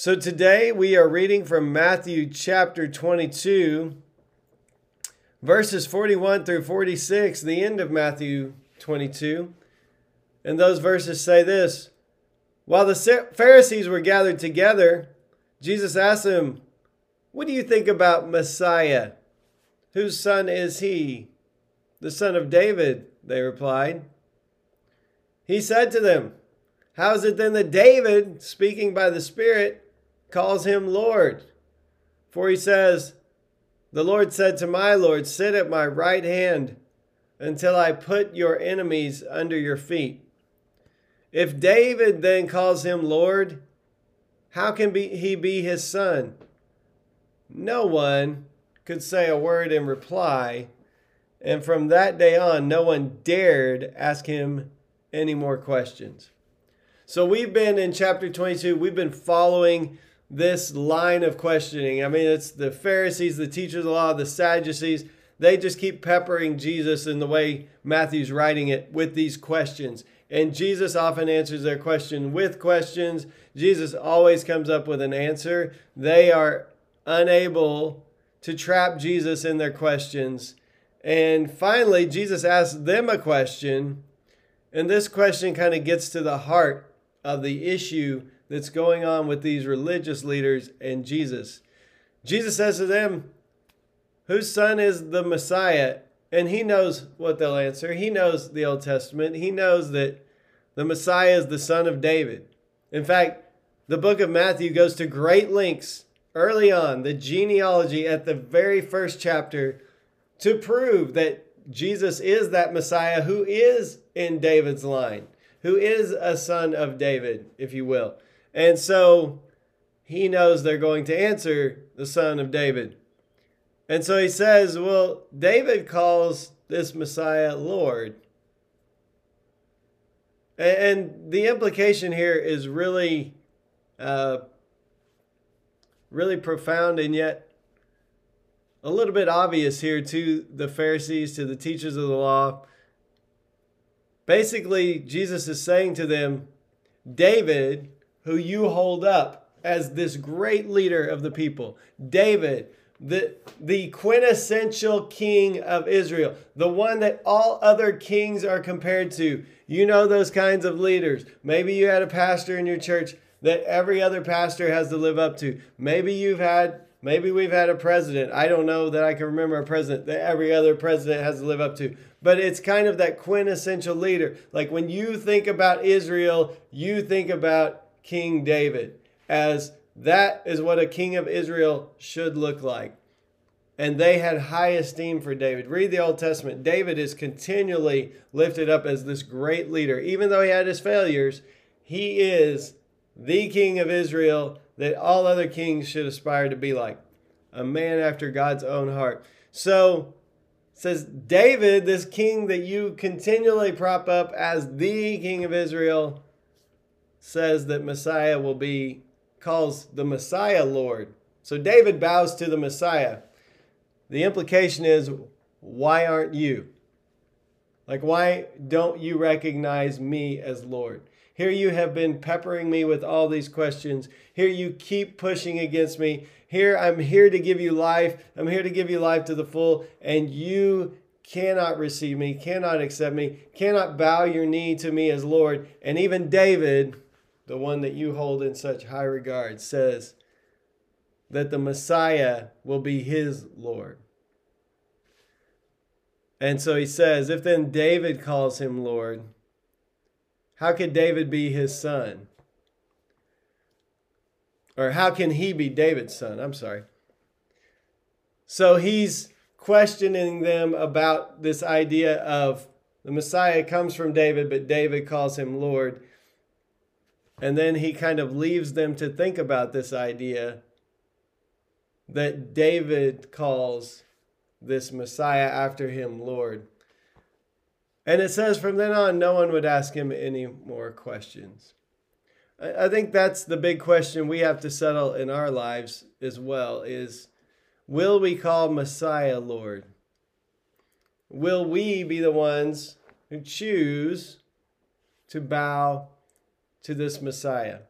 So today we are reading from Matthew chapter 22, verses 41 through 46, the end of Matthew 22. And those verses say this While the Pharisees were gathered together, Jesus asked them, What do you think about Messiah? Whose son is he? The son of David, they replied. He said to them, How is it then that David, speaking by the Spirit, calls him Lord? For he says, The Lord said to my Lord, Sit at my right hand until I put your enemies under your feet. If David then calls him Lord, how can be, he be his son? No one could say a word in reply, and from that day on, no one dared ask him any more questions. So we've been in chapter 22, we've been following this line of questioning. I mean, it's the Pharisees, the teachers of the law, the Sadducees. They just keep peppering Jesus in the way Matthew's writing it with these questions. And Jesus often answers their question with questions. Jesus always comes up with an answer. They are unable to trap Jesus in their questions. And finally, Jesus asks them a question and this question kind of gets to the heart of the issue that's going on with these religious leaders and Jesus. Jesus says to them, Whose son is the Messiah? And he knows what they'll answer. He knows the Old Testament. He knows that the Messiah is the son of David. In fact, the book of Matthew goes to great lengths early on, the genealogy at the very first chapter, to prove that Jesus is that Messiah who is in David's line, who is a son of David, if you will. And so he knows they're going to answer the son of David. And so he says, Well, David calls this Messiah Lord. And the implication here is really, uh, really profound and yet a little bit obvious here to the Pharisees, to the teachers of the law. Basically, Jesus is saying to them, David, who you hold up as this great leader of the people, David, the, the quintessential king of Israel, the one that all other kings are compared to. You know those kinds of leaders. Maybe you had a pastor in your church that every other pastor has to live up to. Maybe you've had Maybe we've had a president. I don't know that I can remember a president that every other president has to live up to. But it's kind of that quintessential leader. Like when you think about Israel, you think about King David as that is what a king of Israel should look like. And they had high esteem for David. Read the Old Testament. David is continually lifted up as this great leader. Even though he had his failures, he is the king of Israel that all other kings should aspire to be like a man after God's own heart. So says David, this king that you continually prop up as the king of Israel, says that Messiah will be, calls the Messiah Lord. So David bows to the Messiah. The implication is, why aren't you? Like, why don't you recognize me as Lord? Here you have been peppering me with all these questions. Here you keep pushing against me. Here I'm here to give you life. I'm here to give you life to the full, and you cannot receive me, cannot accept me, cannot bow your knee to me as Lord. And even David, the one that you hold in such high regard, says that the Messiah will be his Lord. And so he says, if then David calls him Lord, how could David be his son? Or how can he be David's son? I'm sorry. So he's questioning them about this idea of the Messiah comes from David, but David calls him Lord. And then he kind of leaves them to think about this idea that David calls this Messiah after him Lord. And it says from then on, no one would ask him any more questions. I think that's the big question we have to settle in our lives as well is will we call Messiah Lord? Will we be the ones who choose to bow to this Messiah?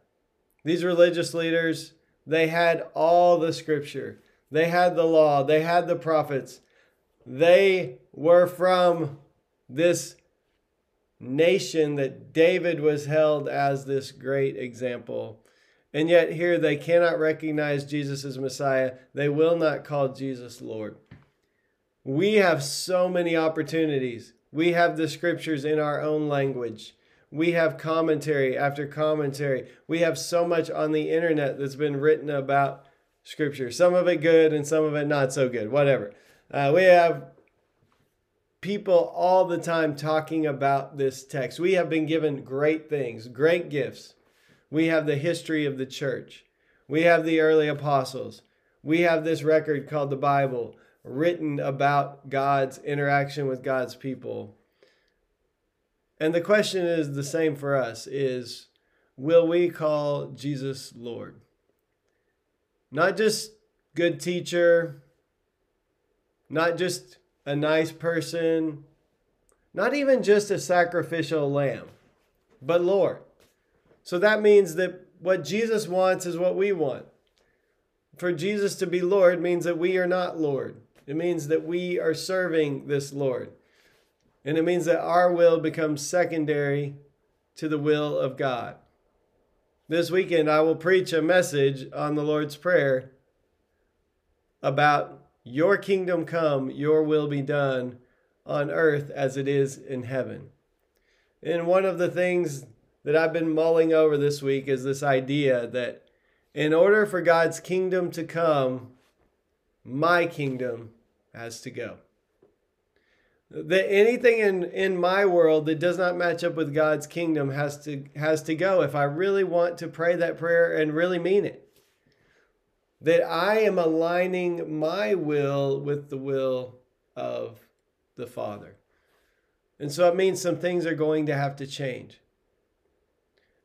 These religious leaders, they had all the scripture. They had the law, they had the prophets. They were from this nation that David was held as this great example. And yet, here they cannot recognize Jesus as Messiah. They will not call Jesus Lord. We have so many opportunities. We have the scriptures in our own language. We have commentary after commentary. We have so much on the internet that's been written about scripture. Some of it good and some of it not so good, whatever. Uh, we have people all the time talking about this text. We have been given great things, great gifts. We have the history of the church, we have the early apostles, we have this record called the Bible written about God's interaction with God's people. And the question is the same for us is will we call Jesus Lord? Not just good teacher, not just a nice person, not even just a sacrificial lamb, but Lord. So that means that what Jesus wants is what we want. For Jesus to be Lord means that we are not Lord. It means that we are serving this Lord. And it means that our will becomes secondary to the will of God. This weekend, I will preach a message on the Lord's Prayer about your kingdom come, your will be done on earth as it is in heaven. And one of the things that I've been mulling over this week is this idea that in order for God's kingdom to come, my kingdom has to go. That anything in, in my world that does not match up with God's kingdom has to has to go if I really want to pray that prayer and really mean it that I am aligning my will with the will of the Father. And so it means some things are going to have to change.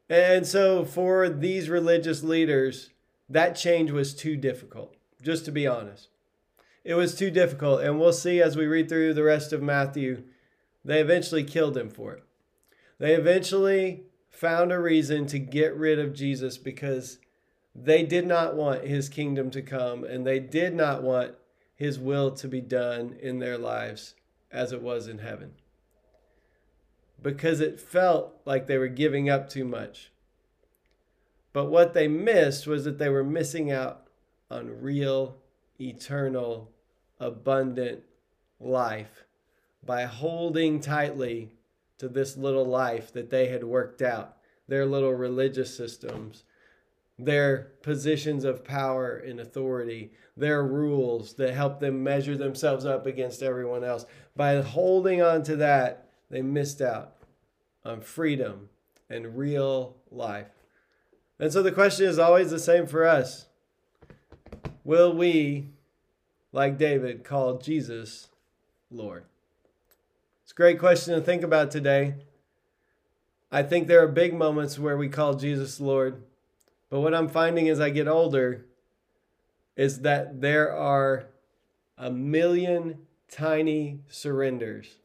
And so for these religious leaders, that change was too difficult, just to be honest. It was too difficult. And we'll see as we read through the rest of Matthew, they eventually killed him for it. They eventually found a reason to get rid of Jesus because they did not want his kingdom to come, and they did not want his will to be done in their lives as it was in heaven. Because it felt like they were giving up too much. But what they missed was that they were missing out on real, eternal, abundant life by holding tightly to this little life that they had worked out, their little religious systems their positions of power and authority, their rules that help them measure themselves up against everyone else. By holding on to that, they missed out on freedom and real life. And so the question is always the same for us Will we, like David, call Jesus Lord? It's a great question to think about today. I think there are big moments where we call Jesus Lord. But what I'm finding as I get older is that there are a million tiny surrenders.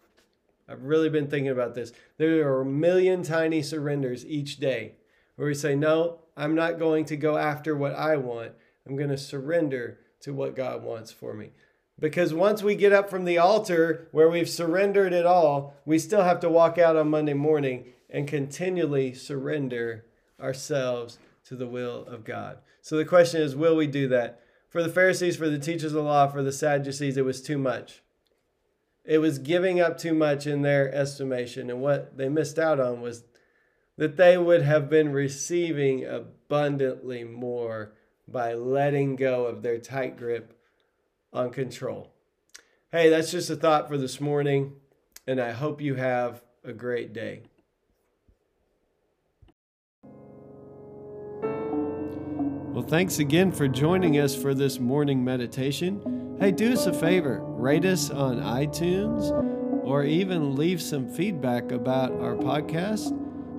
I've really been thinking about this. There are a million tiny surrenders each day where we say, No, I'm not going to go after what I want. I'm going to surrender to what God wants for me. Because once we get up from the altar where we've surrendered it all, we still have to walk out on Monday morning and continually surrender ourselves to the will of God. So the question is, will we do that? For the Pharisees, for the teachers of the law, for the Sadducees, it was too much. It was giving up too much in their estimation. And what they missed out on was that they would have been receiving abundantly more by letting go of their tight grip on control. Hey, that's just a thought for this morning, and I hope you have a great day. Well, thanks again for joining us for this morning meditation. Hey, do us a favor rate us on iTunes or even leave some feedback about our podcast